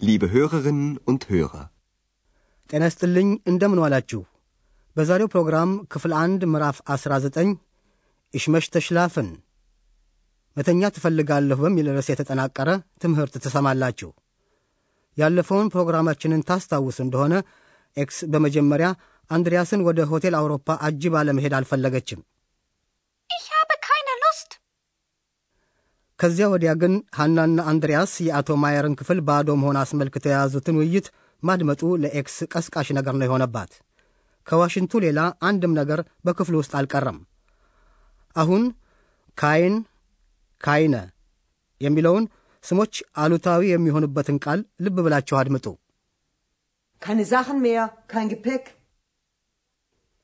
Liebe Hörerinnen und Hörer, ጤና ይስጥልኝ እንደምን ዋላችሁ። በዛሬው ፕሮግራም ክፍል አንድ ምዕራፍ 19 Ich möchte schlafen መተኛት እፈልጋለሁ በሚል ርዕስ የተጠናቀረ ትምህርት ትሰማላችሁ። ያለፈውን ፕሮግራማችንን ታስታውሱ እንደሆነ ኤክስ በመጀመሪያ አንድሪያስን ወደ ሆቴል አውሮፓ አጅባ ለመሄድ አልፈለገችም። ከዚያ ወዲያ ግን ሐናና አንድሪያስ የአቶ ማየርን ክፍል ባዶ መሆን አስመልክተው የያዙትን ውይይት ማድመጡ ለኤክስ ቀስቃሽ ነገር ነው የሆነባት። ከዋሽንቱ ሌላ አንድም ነገር በክፍሉ ውስጥ አልቀረም። አሁን ካይን፣ ካይነ የሚለውን ስሞች አሉታዊ የሚሆኑበትን ቃል ልብ ብላችሁ አድምጡ። Keine Sachen mehr, kein Gepäck.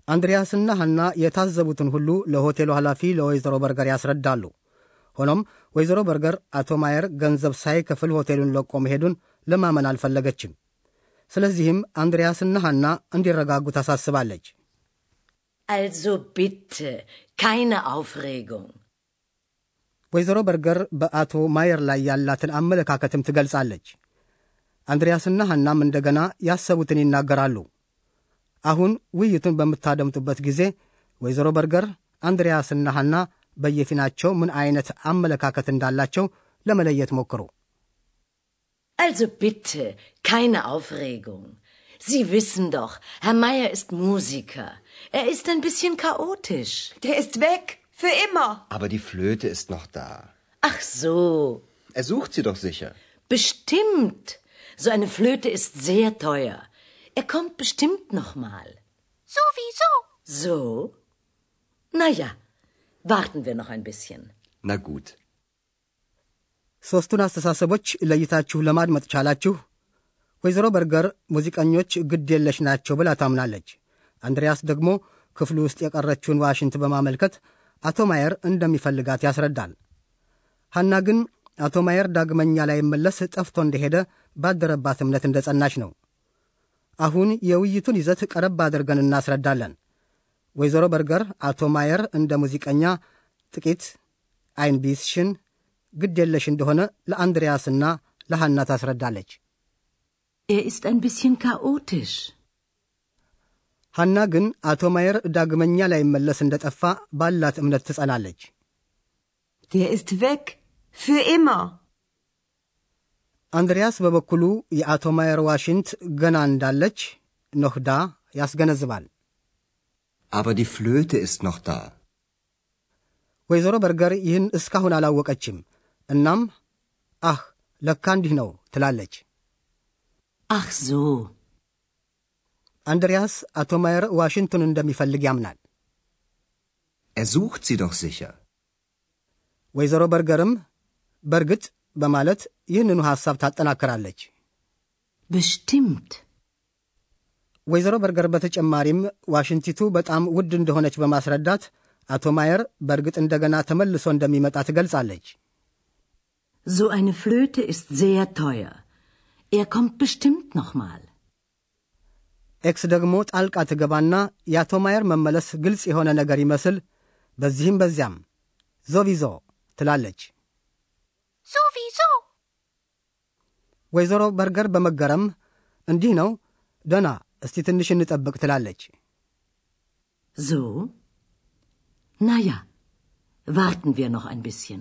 አንድሪያስና ሐና የታዘቡትን ሁሉ ለሆቴሉ ኃላፊ ለወይዘሮ በርገር ያስረዳሉ። ሆኖም ወይዘሮ በርገር አቶ ማየር ገንዘብ ሳይከፍል ሆቴሉን ለቆ መሄዱን ለማመን አልፈለገችም። ስለዚህም አንድሪያስና ሐና እንዲረጋጉ ታሳስባለች። Also bitte, keine Aufregung. ወይዘሮ በርገር በአቶ ማየር ላይ ያላትን አመለካከትም ትገልጻለች። አንድሪያስና ሐናም እንደገና ያሰቡትን ይናገራሉ። አሁን ውይይቱን በምታደምጡበት ጊዜ ወይዘሮ በርገር አንድሪያስና ሐና በየፊናቸው ምን አይነት አመለካከት እንዳላቸው ለመለየት ሞክሩ። Also bitte, keine Aufregung. Sie wissen doch, Herr Meier ist Musiker. Er ist ein bisschen chaotisch. Der ist weg. Für immer. Aber die Flöte ist noch da. Ach so, Er sucht sie doch sicher. bestimmt. So eine Flöte ist sehr teuer. Er kommt bestimmt noch mal. Sowieso. So? Na ja, Warten wir noch ein bisschen. Na gut. ሦስቱን አስተሳሰቦች ለይታችሁ ለማድመጥ ቻላችሁ። ወይዘሮ በርገር ሙዚቀኞች ግድ የለሽ ናቸው ብላ ታምናለች። አንድሪያስ ደግሞ ክፍሉ ውስጥ የቀረችውን ዋሽንት በማመልከት አቶ ማየር እንደሚፈልጋት ያስረዳል። ሐና ግን አቶ ማየር ዳግመኛ ላይ መለስ ጠፍቶ እንደሄደ ባደረባት እምነት እንደ ጸናች ነው። አሁን የውይይቱን ይዘት ቀረብ አድርገን እናስረዳለን። ወይዘሮ በርገር አቶ ማየር እንደ ሙዚቀኛ ጥቂት አይን ቢስሽን ግድ የለሽ እንደሆነ ለአንድሪያስና ለሐና ታስረዳለች። Er ist ein bisschen chaotisch. ሐና ግን አቶ ማየር ዳግመኛ ላይ መለስ እንደ ጠፋ ባላት እምነት ትጸናለች። Der ist weg. Für immer. አንድሪያስ በበኩሉ የአቶ ማየር ዋሽንት ገና እንዳለች ኖህዳ ያስገነዝባል። Aber die Flöte ist noch da. ወይዘሮ በርገር ይህን እስካሁን አላወቀችም። እናም አህ ለካ እንዲህ ነው ትላለች። Ach so. አንድሪያስ አቶ ማየር ዋሽንቱን እንደሚፈልግ ያምናል። Er sucht sie doch sicher. ወይዘሮ በርገርም በርግጥ በማለት ይህንኑ ሐሳብ ታጠናክራለች። Bestimmt. ወይዘሮ በርገር በተጨማሪም ዋሽንቲቱ በጣም ውድ እንደሆነች በማስረዳት አቶ ማየር በእርግጥ እንደገና ተመልሶ እንደሚመጣ ትገልጻለች። So eine Flöte ist sehr teuer. Er kommt bestimmt noch mal. ኤክስ ደግሞ ጣልቃ ትገባና የአቶ ማየር መመለስ ግልጽ የሆነ ነገር ይመስል በዚህም በዚያም ዞቪዞ ትላለች። Sowieso. ወይዘሮ በርገር በመገረም እንዲህ ነው ደና፣ እስቲ ትንሽ እንጠብቅ ትላለች። So? Na ja, warten wir noch ein bisschen.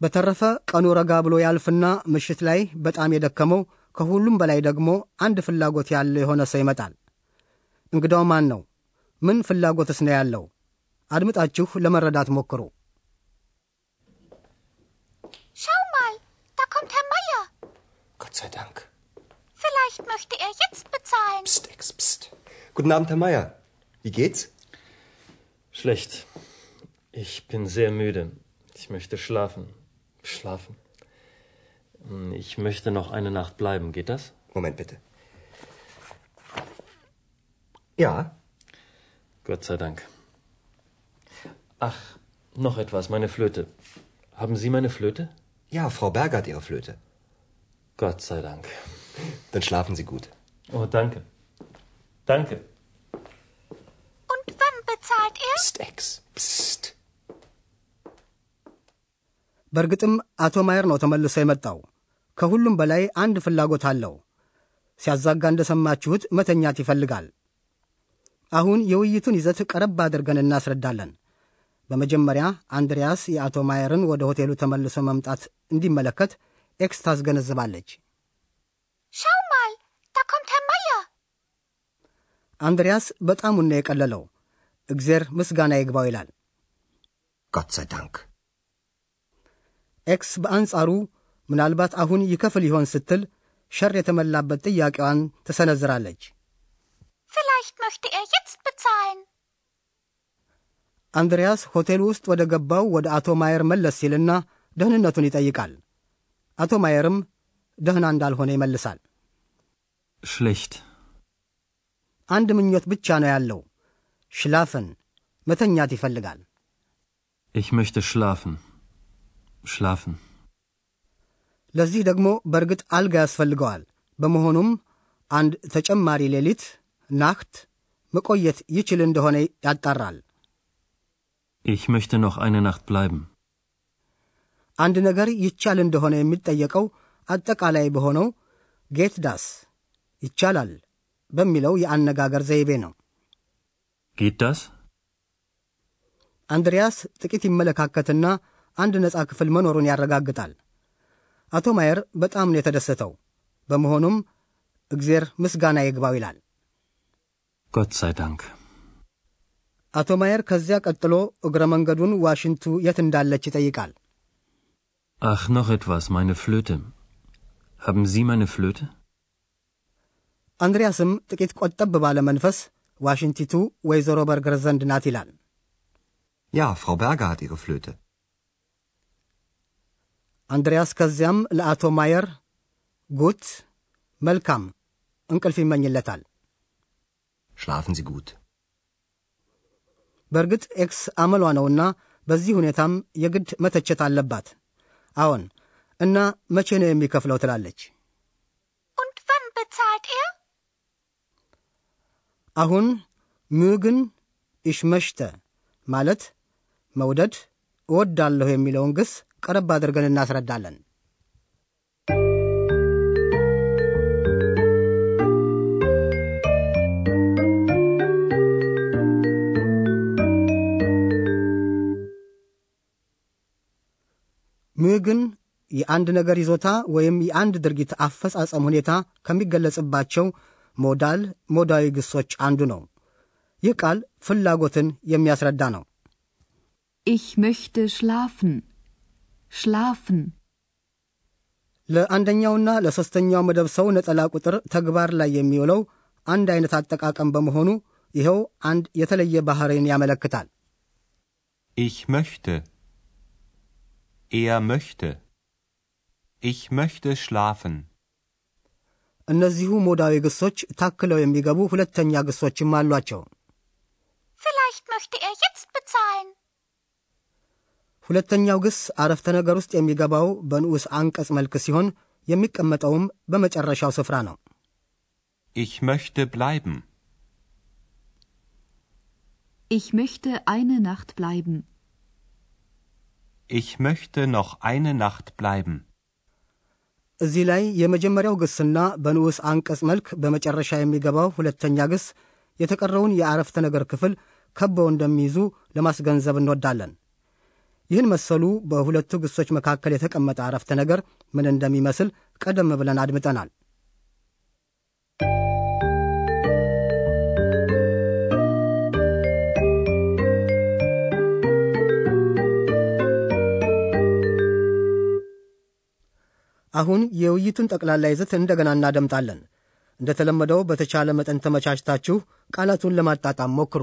በተረፈ ቀኑ ረጋ ብሎ ያልፍና ምሽት ላይ በጣም የደከመው ከሁሉም በላይ ደግሞ አንድ ፍላጎት ያለው የሆነ ሰው ይመጣል። እንግዳው ማን ነው? ምን ፍላጎትስ ነው ያለው? አድምጣችሁ ለመረዳት ሞክሩ። Schau mal, da kommt Herr Meier. Gott sei Dank. Vielleicht möchte er jetzt bezahlen. Psst, Ex, psst. Guten Abend, Herr Meier. Wie geht's? Schlecht. Ich bin sehr müde. Ich möchte schlafen. Schlafen. Hm, Ich möchte noch eine Nacht bleiben. Geht das? Moment bitte. Ja, Gott sei Dank. Ach, noch etwas, meine Flöte. Haben Sie meine Flöte? ja, Frau Berger hat ihre Flöte. Gott sei Dank. Dann schlafen Sie gut. Oh, danke. Danke. Und wann bezahlt er? Psst, Ex. Psst. በእርግጥም አቶ ማየር ነው ተመልሶ የመጣው። ከሁሉም በላይ አንድ ፍላጎት አለው። ሲያዛጋ እንደሰማችሁት መተኛት ይፈልጋል። አሁን የውይይቱን ይዘት ቀረብ አድርገን እናስረዳለን። በመጀመሪያ አንድሪያስ የአቶ ማየርን ወደ ሆቴሉ ተመልሶ መምጣት እንዲመለከት ኤክስ ታስገነዝባለች። Schau mal, da kommt Herr Meier. አንድሪያስ በጣሙን ነው የቀለለው። እግዜር ምስጋና ይግባው ይላል። Gott sei Dank. ኤክስ በአንጻሩ ምናልባት አሁን ይከፍል ይሆን ስትል ሸር የተመላበት ጥያቄዋን ትሰነዝራለች። Vielleicht möchte er jetzt bezahlen. አንድሪያስ ሆቴሉ ውስጥ ወደ ገባው ወደ አቶ ማየር መለስ ሲልና ደህንነቱን ይጠይቃል። አቶ ማየርም ደህና እንዳልሆነ ይመልሳል። Schlecht. አንድ ምኞት ብቻ ነው ያለው፣ ሽላፈን መተኛት ይፈልጋል። Ich möchte schlafen. Schlafen. ለዚህ ደግሞ በእርግጥ አልጋ ያስፈልገዋል። በመሆኑም አንድ ተጨማሪ ሌሊት ናክት መቆየት ይችል እንደሆነ ያጣራል። Ich möchte noch eine Nacht bleiben. አንድ ነገር ይቻል እንደሆነ የሚጠየቀው አጠቃላይ በሆነው ጌት ዳስ ይቻላል በሚለው የአነጋገር ዘይቤ ነው። Geht das? አንድሪያስ ጥቂት ይመለካከትና አንድ ነፃ ክፍል መኖሩን ያረጋግጣል። አቶ ማየር በጣም ነው የተደሰተው። በመሆኑም እግዜር ምስጋና ይግባው ይላል። sei Dank. አቶ ማየር ከዚያ ቀጥሎ እግረ መንገዱን ዋሽንቱ የት እንዳለች ይጠይቃል። Ach, noch etwas, meine Flöte. Haben Sie meine Flöte? አንድሪያስም ጥቂት ቆጠብ ባለ መንፈስ ዋሽንቲቱ ወይዘሮ በርገር ዘንድ ናት ይላል። Ja, Frau Berger hat ihre Flöte. አንድሪያስ ከዚያም ለአቶ ማየር Gut መልካም እንቅልፍ ይመኝለታል። Schlafen Sie gut. በእርግጥ ኤክስ አመሏ ነውና በዚህ ሁኔታም የግድ መተቸት አለባት። አዎን እና መቼ ነው የሚከፍለው ትላለች። Und wann bezahlt er? አሁን mögen ich möchte ማለት መውደድ እወዳለሁ የሚለውን ግስ ቀረብ አድርገን እናስረዳለን። ምግን የአንድ ነገር ይዞታ ወይም የአንድ ድርጊት አፈጻጸም ሁኔታ ከሚገለጽባቸው ሞዳል ሞዳዊ ግሶች አንዱ ነው። ይህ ቃል ፍላጎትን የሚያስረዳ ነው። Ich möchte schlafen. Schlafen. ለአንደኛውና ለሦስተኛው መደብ ሰው ነጠላ ቁጥር ተግባር ላይ የሚውለው አንድ አይነት አጠቃቀም በመሆኑ ይኸው አንድ የተለየ ባህሪን ያመለክታል። Ich möchte. Er möchte. Ich möchte schlafen. እነዚሁ ሞዳዊ ግሶች ታክለው የሚገቡ ሁለተኛ ግሶችም አሏቸው። Vielleicht möchte er jetzt bezahlen. ሁለተኛው ግስ አረፍተ ነገር ውስጥ የሚገባው በንዑስ አንቀጽ መልክ ሲሆን የሚቀመጠውም በመጨረሻው ስፍራ ነው። Ich möchte bleiben. Ich möchte eine Nacht bleiben. Ich möchte noch eine Nacht bleiben. እዚህ ላይ የመጀመሪያው ግስና በንዑስ አንቀጽ መልክ በመጨረሻ የሚገባው ሁለተኛ ግስ የተቀረውን የአረፍተ ነገር ክፍል ከበው እንደሚይዙ ለማስገንዘብ እንወዳለን። ይህን መሰሉ በሁለቱ ግሶች መካከል የተቀመጠ አረፍተ ነገር ምን እንደሚመስል ቀደም ብለን አድምጠናል። አሁን የውይይቱን ጠቅላላ ይዘት እንደገና እናደምጣለን። እንደተለመደው በተቻለ መጠን ተመቻችታችሁ ቃላቱን ለማጣጣም ሞክሩ።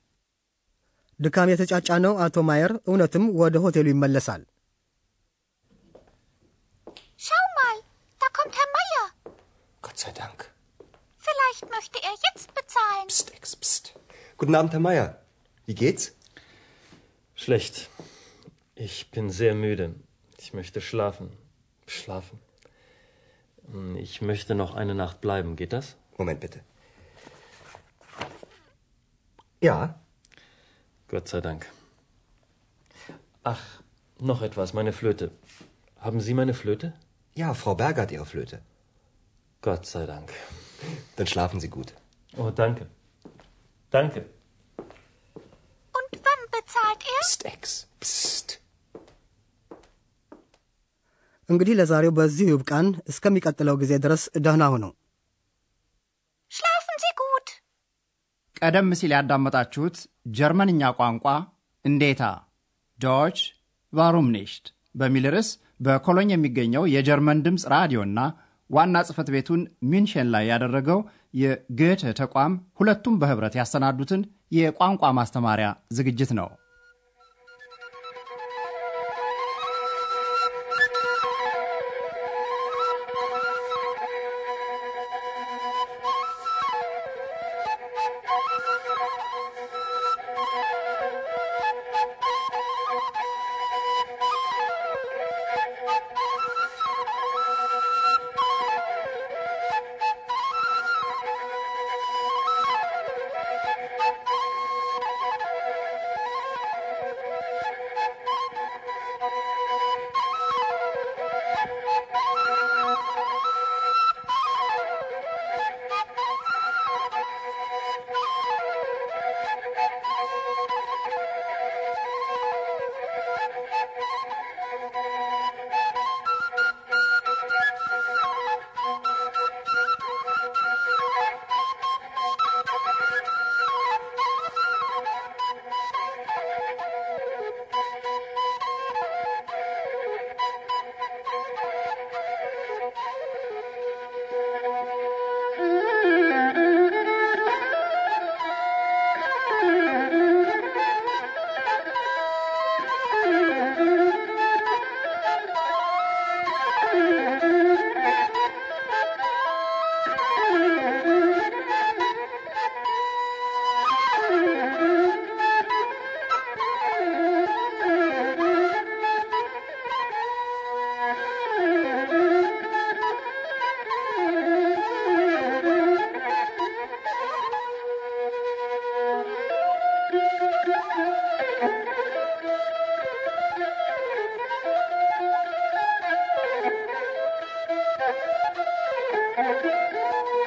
ድካም የተጫጫነው አቶ ማየር እውነትም ወደ ሆቴሉ ይመለሳል። Schau mal, da kommt Herr Meier. Gott sei Dank. Vielleicht möchte er jetzt bezahlen. Psst, Ex, psst. Guten Abend, Herr Meier. Wie geht's? Schlecht. Ich bin sehr müde. Ich möchte schlafen. Schlafen. Hm, Ich möchte noch eine Nacht bleiben. Geht das? Moment bitte. Ja, Gott sei Dank. Ach, noch etwas. Meine Flöte. Haben Sie meine Flöte? ja, Frau Berger hat ihre Flöte. Gott sei Dank. Dann schlafen Sie gut. Oh, danke. Danke. Und wann bezahlt er? Psst, Ex, psst. እንግዲህ ለዛሬው በዚሁ ይብቃን። እስከሚቀጥለው ጊዜ ድረስ ደህና ሁኑ። ቀደም ሲል ያዳመጣችሁት ጀርመንኛ ቋንቋ እንዴታ Deutsch warum በሚል ርዕስ በኮሎኝ የሚገኘው የጀርመን ድምፅ ራዲዮና ዋና ጽሕፈት ቤቱን ሙንሽን ላይ ያደረገው የ Goethe ተቋም ሁለቱም በኅብረት ያሰናዱትን የቋንቋ ማስተማሪያ ዝግጅት ነው። Thank you.